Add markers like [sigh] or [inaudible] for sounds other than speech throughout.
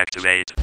activate.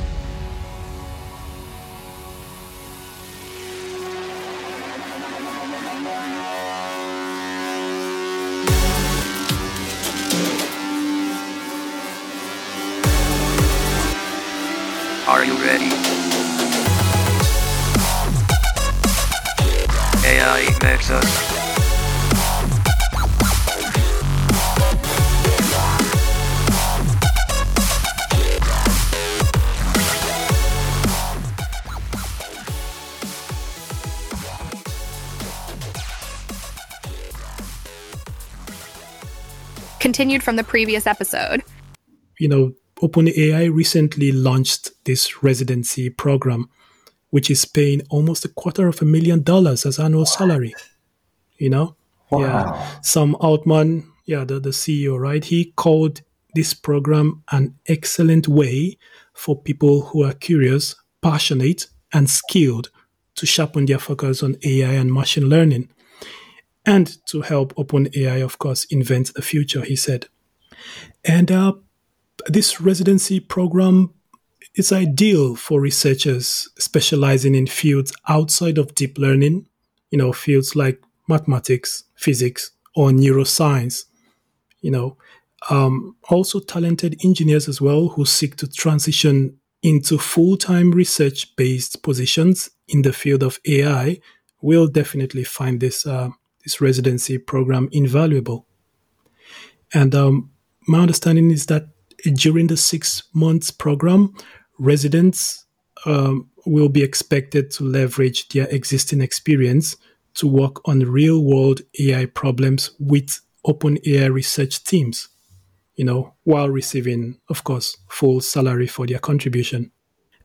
Continued from the previous episode. You know, OpenAI recently launched this residency program, which is paying almost a quarter of a million dollars as annual salary. You know? Wow. Yeah. Sam Altman, yeah, the, the CEO, right? He called this program an excellent way for people who are curious, passionate, and skilled to sharpen their focus on AI and machine learning. And to help OpenAI, of course, invent the future, he said. And uh, this residency program is ideal for researchers specializing in fields outside of deep learning, you know, fields like mathematics, physics, or neuroscience. You know, um, also talented engineers as well who seek to transition into full-time research-based positions in the field of AI will definitely find this uh, this residency program invaluable. And um, my understanding is that during the six months program, residents um, will be expected to leverage their existing experience to work on real world AI problems with OpenAI research teams, you know, while receiving, of course, full salary for their contribution.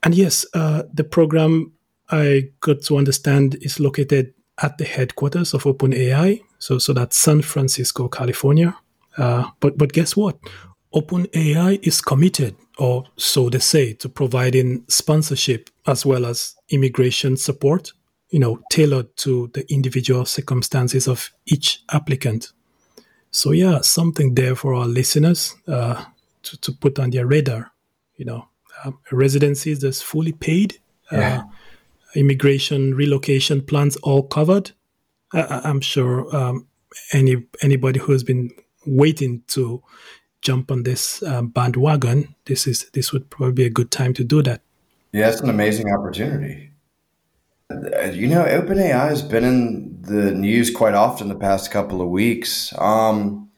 And yes, uh, the program I got to understand is located at the headquarters of OpenAI, so so that's San Francisco, California. Uh, but but guess what? OpenAI is committed, or so they say, to providing sponsorship as well as immigration support, you know, tailored to the individual circumstances of each applicant. So yeah, something there for our listeners uh, to, to put on their radar. You know, um, residencies that's fully paid, Yeah. Uh, immigration relocation plans all covered. I, I'm sure um, any anybody who's been waiting to jump on this um, bandwagon, this is this would probably be a good time to do that. Yeah, it's an amazing opportunity. Uh, You know, OpenAI has been in the news quite often the past couple of weeks. Um,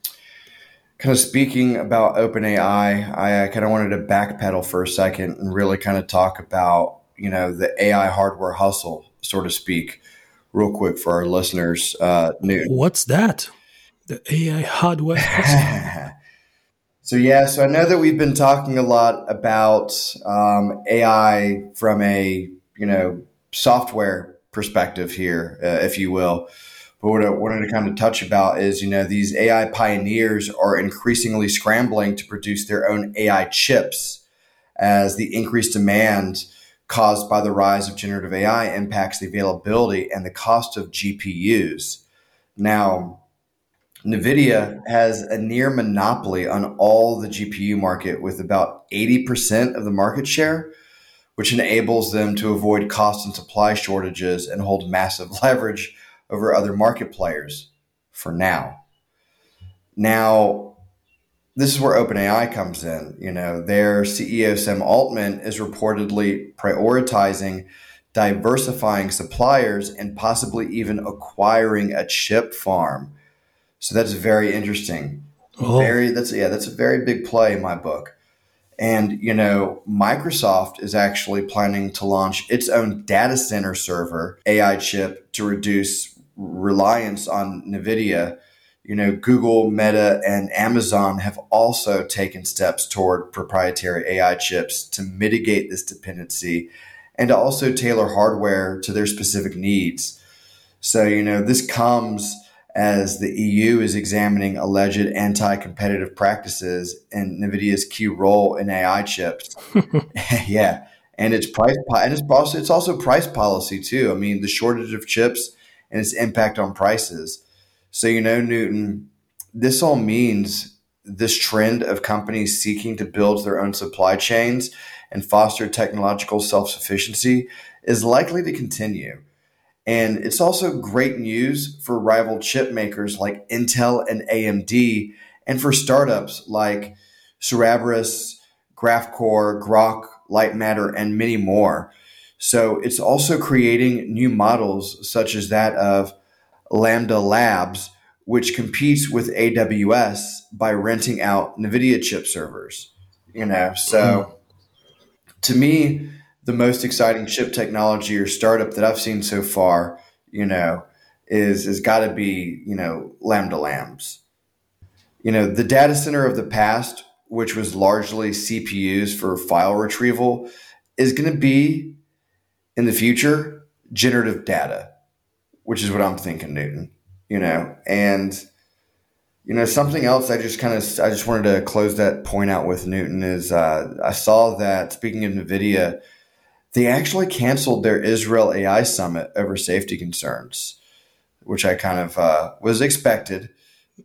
kind of speaking about OpenAI, I kind of wanted to backpedal for a second and really kind of talk about, you know, the AI hardware hustle, so to speak, real quick for our listeners. Uh, Newton. What's that? The AI hardware. hustle. [laughs] So yeah, so I know that we've been talking a lot about um, AI from a you know software perspective here, uh, if you will. But what I wanted to kind of touch about is you know these AI pioneers are increasingly scrambling to produce their own AI chips as the increased demand caused by the rise of generative AI impacts the availability and the cost of GPUs. Now, NVIDIA has a near monopoly on all the GPU market with about 80% of the market share, which enables them to avoid cost and supply shortages and hold massive [laughs] leverage over other market players for now. Now, this is where OpenAI comes in. You know, their CEO Sam Altman is reportedly prioritizing diversifying suppliers and possibly even acquiring a chip farm. So that's very interesting. Oh. Very that's yeah, that's a very big play in my book. And you know, Microsoft is actually planning to launch its own data center server AI chip to reduce reliance on Nvidia. You know, Google, Meta, and Amazon have also taken steps toward proprietary AI chips to mitigate this dependency and to also tailor hardware to their specific needs. So, you know, this comes as the EU is examining alleged anti-competitive practices and Nvidia's key role in AI chips. [laughs] yeah, and it's price and it's also it's also price policy too. I mean, the shortage of chips and its impact on prices. So you know, Newton, this all means this trend of companies seeking to build their own supply chains and foster technological self sufficiency is likely to continue. And it's also great news for rival chip makers like Intel and AMD, and for startups like Cerebras, Graphcore, Groq, Lightmatter, and many more. So it's also creating new models such as that of Lambda Labs, which competes with AWS by renting out NVIDIA chip servers. You know, so to me, the most exciting chip technology or startup that I've seen so far, you know, is is got to be you know Lambda Labs. You know, the data center of the past, which was largely CPUs for file retrieval, is going to be in the future generative data, which is what I'm thinking, Newton. You know, and you know something else. I just kind of I just wanted to close that point out with Newton is uh, I saw that speaking of Nvidia they actually canceled their Israel AI summit over safety concerns, which I kind of uh, was expected,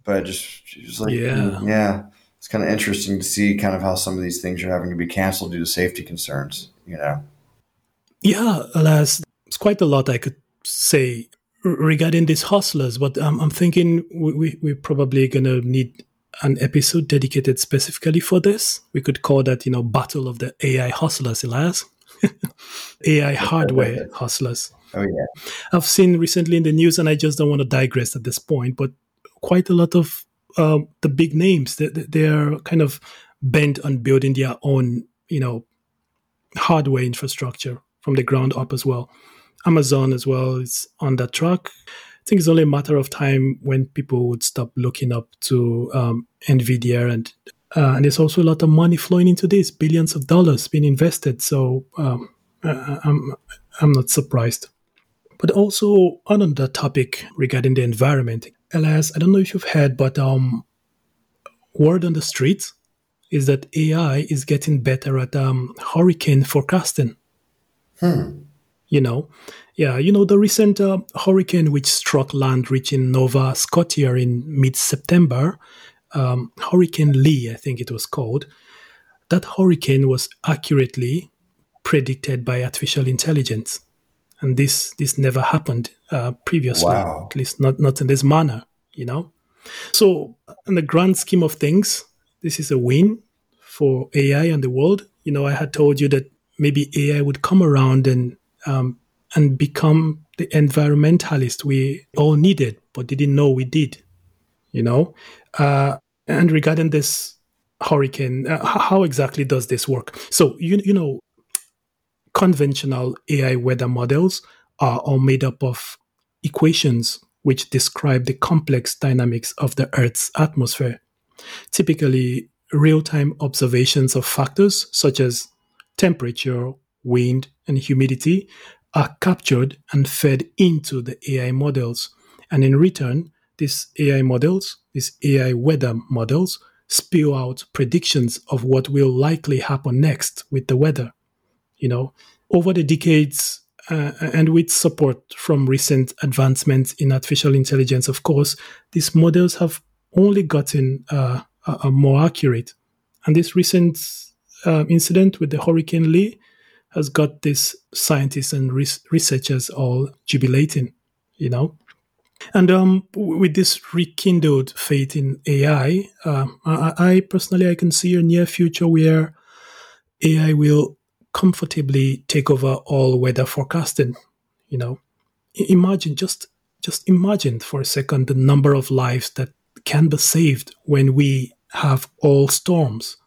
but just, just like, yeah, yeah, it's kind of interesting to see kind of how some of these things are having to be canceled due to safety concerns, you know? Yeah, alas, it's quite a lot I could say regarding these hustlers, but um, I'm thinking we, we, are probably going to need an episode dedicated specifically for this. We could call that, you know, Battle of the AI Hustlers, Elias. [laughs] AI hardware hustlers. Oh yeah, I've seen recently in the news, and I just don't want to digress at this point, but quite a lot of uh, the big names they, they're kind of bent on building their own, you know, hardware infrastructure from the ground up as well. Amazon as well is on that track. I think it's only a matter of time when people would stop looking up to um, Nvidia and uh, and there's also a lot of money flowing into this, billions of dollars being invested. So um, I'm I'm not surprised. But also on another topic regarding the environment, Elias, I don't know if you've heard, but um, word on the street is that AI is getting better at um, hurricane forecasting. Hmm. You know, yeah, you know the recent uh, hurricane which struck land, reaching Nova Scotia in mid-September um, Hurricane Lee, I think it was called, that hurricane was accurately predicted by artificial intelligence, and this this never happened uh, previously, wow. at least not not in this manner, you know. So, in the grand scheme of things, this is a win for AI and the world. You know, I had told you that maybe AI would come around and um, and become the environmentalist we all needed, but didn't know we did. You know, uh, and regarding this hurricane, uh, how exactly does this work? So you you know, conventional AI weather models are all made up of equations which describe the complex dynamics of the Earth's atmosphere. Typically, real-time observations of factors such as temperature, wind, and humidity are captured and fed into the AI models. And in return, these AI models, these AI weather models, spew out predictions of what will likely happen next with the weather. You know, over the decades, uh, and with support from recent advancements in artificial intelligence, of course, these models have only gotten uh, uh, more accurate. And this recent uh, incident with the Hurricane Lee has got these scientists and researchers all jubilating, you know. And um, with this rekindled faith in AI, uh, I, I, personally I can see a near future where AI will comfortably take over all weather forecasting. You know, imagine just just imagine for a second the number of lives that can be saved when we have all storms,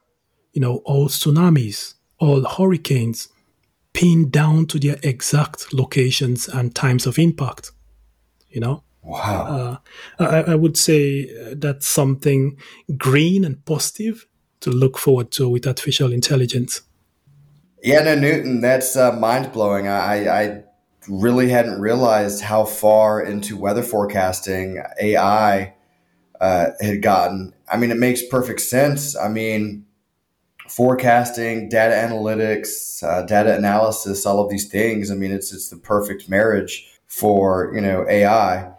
you know, all tsunamis, all hurricanes pinned down to their exact locations and times of impact. You know Wow. Uh, I, I, would say that's something green and positive to look forward to with artificial intelligence. Yeah, no, Newton, that's uh, mind blowing. I, I really hadn't realized how far into weather forecasting AI uh, had gotten. I mean, it makes perfect sense. I mean, forecasting, data analytics, uh, data analysis, all of these things. I mean, it's it's the perfect marriage for you know AI.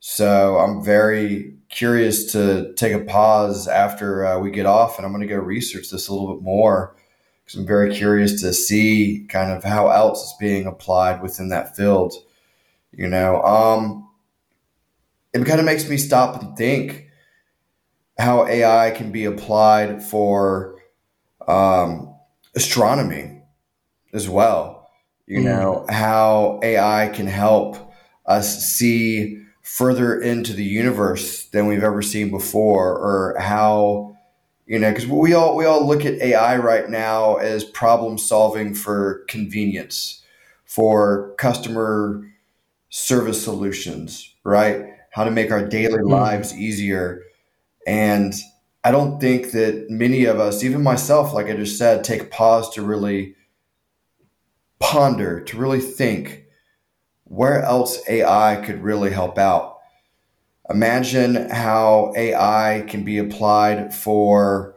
So I'm very curious to take a pause after uh, we get off, and I'm going to go research this a little bit more because I'm very curious to see kind of how else it's being applied within that field. You know, um, it kind of makes me stop and think how AI can be applied for um, astronomy as well. You Mm. know, how AI can help us see further into the universe than we've ever seen before, or how you know, because we all we all look at AI right now as problem solving for convenience, for customer service solutions, right? How to make our daily Mm. lives easier. And I don't think that many of us, even myself, like I just said, take pause to really ponder, to really think where else AI could really help out. Imagine how AI can be applied for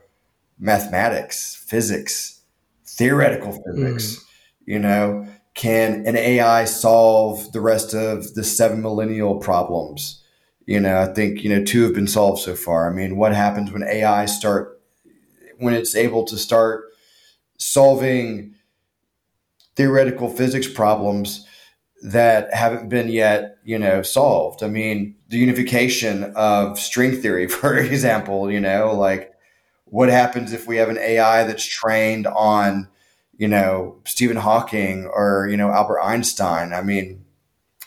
mathematics, physics, theoretical physics. Hmm. You know, can an AI solve the rest of the seven millennial problems? You know, I think, you know, two have been solved so far. I mean, what happens when AI start when it's able to start solving theoretical physics problems that haven't been yet, you know, solved. I mean, the unification of string theory, [laughs] for example, you know, like what happens if we have an AI that's trained on, you know, Stephen Hawking or, you know, Albert Einstein? I mean,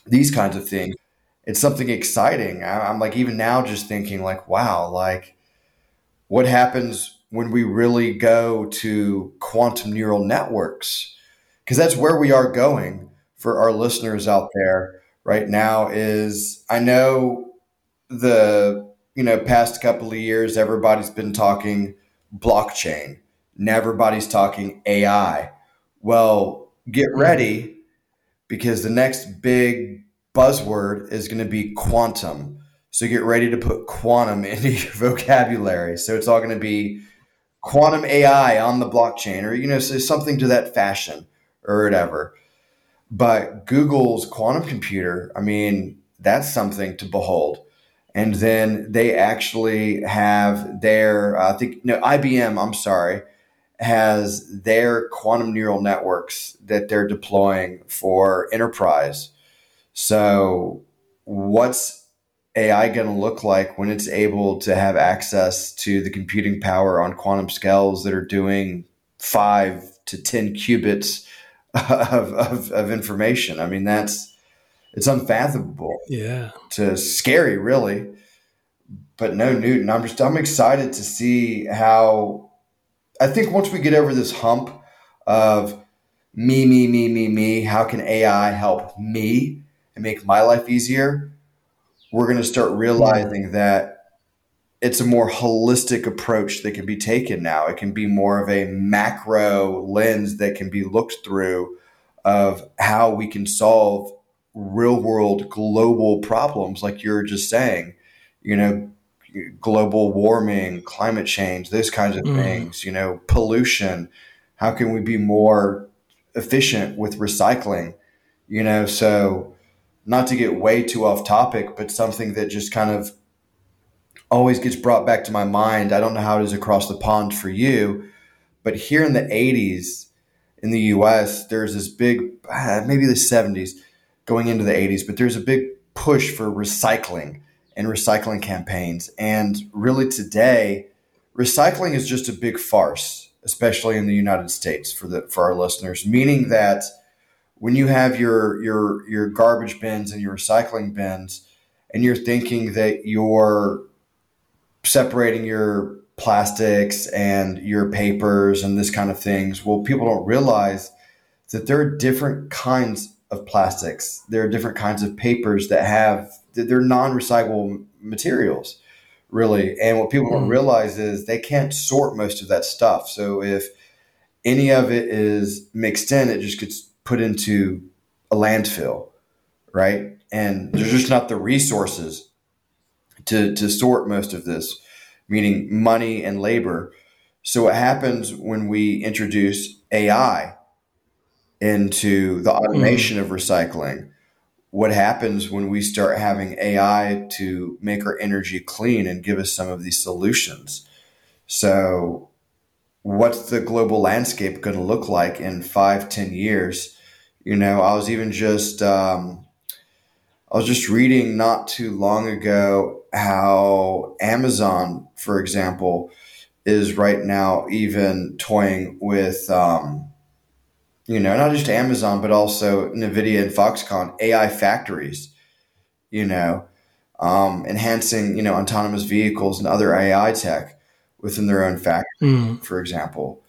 these kinds of things. It's something exciting. I- I'm like, even now, just thinking, like, wow, like, what happens when we really go to quantum neural networks? Because that's where we are going for our listeners out there right now is I know the you know past couple of years everybody's been talking blockchain now everybody's talking AI well get hmm. ready because the next big buzzword is going to be quantum so get ready to put quantum [laughs] into your vocabulary so it's all going to be quantum AI on the blockchain or you know so something to that fashion or whatever but Google's quantum computer, I mean, that's something to behold. And then they actually have their, I think, no, IBM, I'm sorry, has their quantum neural networks that they're deploying for enterprise. So, what's AI going to look like when it's able to have access to the computing power on quantum scales that are doing five to 10 qubits of, of, of information? I mean, that's it's unfathomable Yeah. to scary, really. But no, Newton, I'm just I'm excited to see how. I think once we get over this hump of me, me, me, me, me, how can AI help me and make my life easier? We're going to start realizing that it's a more holistic approach that can be taken now. It can be more of a macro lens that can be looked through of how we can solve real world global problems, like you're just saying, you know, global warming, climate change, those kinds of Mm. things, you know, pollution. How can we be more efficient with recycling? You know, so not to get way too off topic, but something that just kind of always gets brought back to my mind. I don't know how it is across the pond for you, but here in the 80s in the US, there's this big, uh, maybe the 70s going into the 80s, but there's a big push for recycling and recycling campaigns. And really today, recycling is just a big farce, especially in the United States for the for our listeners, meaning that when you have your your your garbage bins and your recycling bins and you're thinking that you're separating your plastics and your papers and this kind of things, well people don't realize that there are different kinds of plastics. There are different kinds of papers that have they're non-recyclable materials, really. And what people don't Mm. realize is they can't sort most of that stuff. So if any of it is mixed in, it just gets put into a landfill, right? And there's just not the resources to to sort most of this, meaning money and labor. So what happens when we introduce AI into the hmm. automation of recycling? What happens when we start having AI to make our energy clean and give us some of these solutions? So what's the global landscape going to look like in five, ten years? You know, I was even just um, I was just reading not too long ago how Amazon, for example, is right now even toying with, um, you know, not just Amazon, but also NVIDIA and Foxconn AI factories, you know, um, enhancing, you know, autonomous vehicles and other AI tech within their own factory, Mm. for example,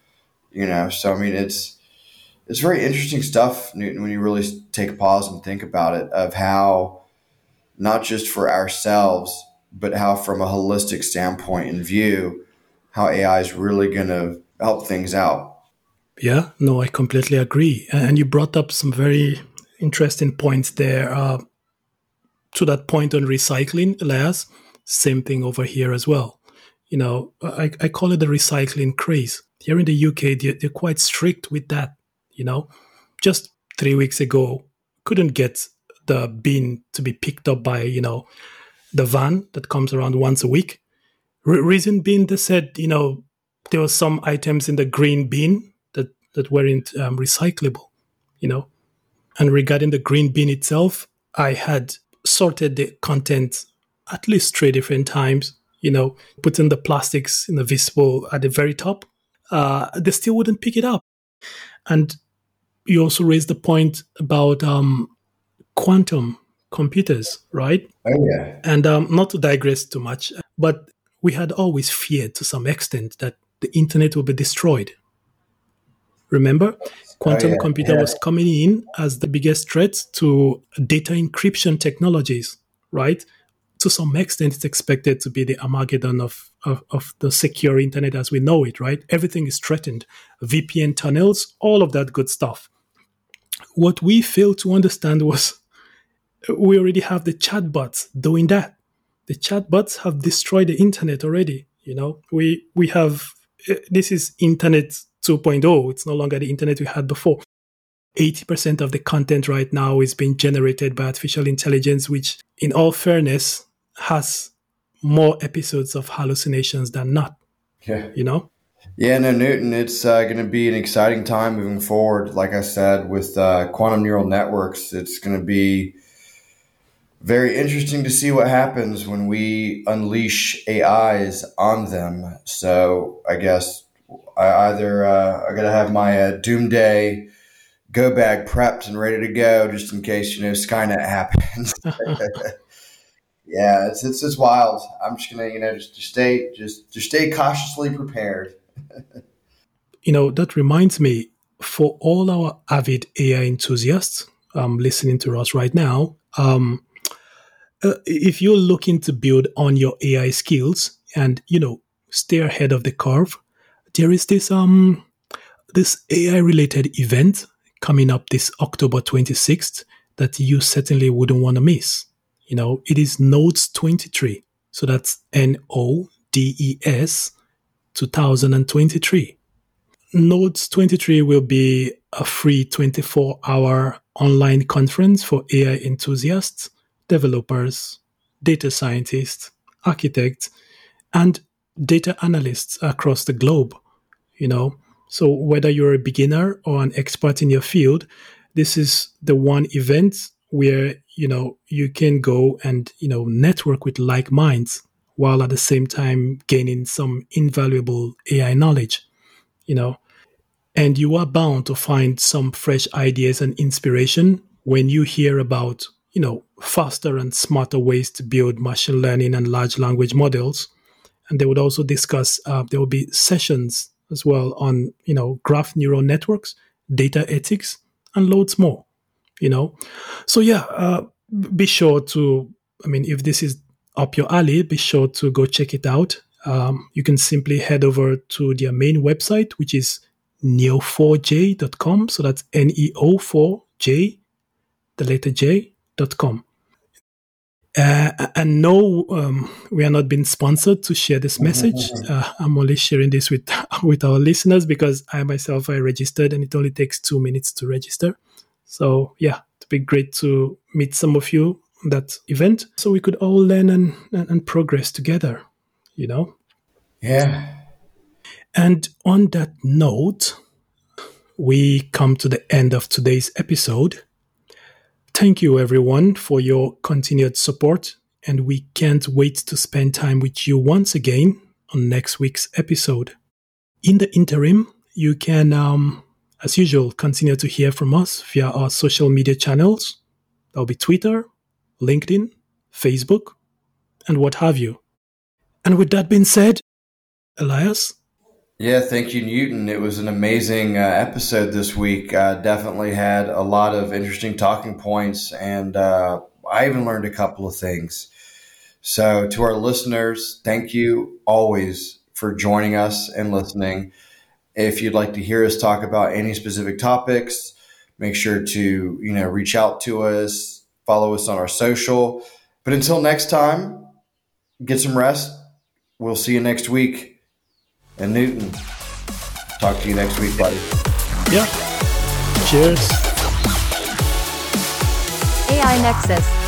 you know. So, I mean, it's, it's very interesting stuff, Newton, when you really take a pause and think about it, of how not just for ourselves, but how from a holistic standpoint and view, how AI is really going to help things out. Yeah, no, I completely agree. And you brought up some very interesting points there. Uh, to that point on recycling, Elias, same thing over here as well. You know, I, I call it the recycling craze. Here in the UK, they're, they're quite strict with that. You know, just three weeks ago, couldn't get the bin to be picked up by, you know, the van that comes around once a week. Re- reason being, they said, you know, there were some items in the green bin that, that weren't um, recyclable, you know. And regarding the green bin itself, I had sorted the content at least three different times, you know, putting the plastics in the visible at the very top. Uh, they still wouldn't pick it up. And you also raised the point about um, quantum computers, right? Oh, yeah. And um, not to digress too much, but we had always feared to some extent that the internet will be destroyed. Remember, quantum yeah, computer yeah. was coming in as the biggest threat to data encryption technologies, right? To some extent, it's expected to be the Armageddon of, of, of the secure internet as we know it, right? Everything is threatened. VPN tunnels, all of that good stuff. What we failed to understand was [laughs] we already have the chatbots doing that. The chatbots have destroyed the internet already. You know, we we have eh, this is internet 2.0. It's no longer the internet we had before. 80% of the content right now is being generated by artificial intelligence, which, in all fairness, has more episodes of hallucinations than not. Yeah. You know, Yeah, no, Newton, it's uh, going to be an exciting time moving forward. Like I said, with uh, quantum neural networks, it's going to be very interesting to see what happens when we unleash AIs on them. So I guess I either uh, I got to have my uh, doomsday go bag prepped and ready to go just in case you know Skynet happens. [laughs] [laughs] yeah, it's, it's it's wild. I'm just gonna you know just, just stay just just stay cautiously prepared. [laughs] you know, that reminds me for all our avid AI enthusiasts um, listening to us right now, um, uh, if you're looking to build on your AI skills and, you know, stay ahead of the curve, there is this um this AI related event coming up this October 26th that you certainly wouldn't want to miss. You know, it is Nodes 23. So that's N O D E S 2023. Nodes 23 will be a free 24 hour online conference for AI enthusiasts, developers, data scientists, architects, and data analysts across the globe. You know, so whether you're a beginner or an expert in your field, this is the one event where you know you can go and you know network with like minds while at the same time gaining some invaluable AI knowledge. You know, and you are bound to find some fresh ideas and inspiration when you hear about you know faster and smarter ways to build machine learning and large language models and they would also discuss uh, there will be sessions as well on you know graph neural networks data ethics and loads more you know? So yeah uh, be sure to i mean if this is up your alley be sure to go check it out. Um, you can simply head over to their main website which is neo4j.com so that's n-e-o-4j the letter j.com uh, and no, um, we are not being sponsored to share this message. Uh, I'm only sharing this with [laughs] with our listeners because I myself I registered, and it only takes two minutes to register. So yeah, it'd be great to meet some of you at that event, so we could all learn and and, and progress together. You know. Yeah. And on that note, we come to the end of today's episode. Thank you, everyone, for your continued support, and we can't wait to spend time with you once again on next week's episode. In the interim, you can, um, as usual, continue to hear from us via our social media channels. That'll be Twitter, LinkedIn, Facebook, and what have you. And with that being said, Elias, yeah, thank you, Newton. It was an amazing uh, episode this week. Uh, definitely had a lot of interesting talking points, and uh, I even learned a couple of things. So, to our listeners, thank you always for joining us and listening. If you'd like to hear us talk about any specific topics, make sure to you know reach out to us, follow us on our social. But until next time, get some rest. We'll see you next week and Newton. Talk to you next week, buddy. Yeah. Cheers. AI Nexus.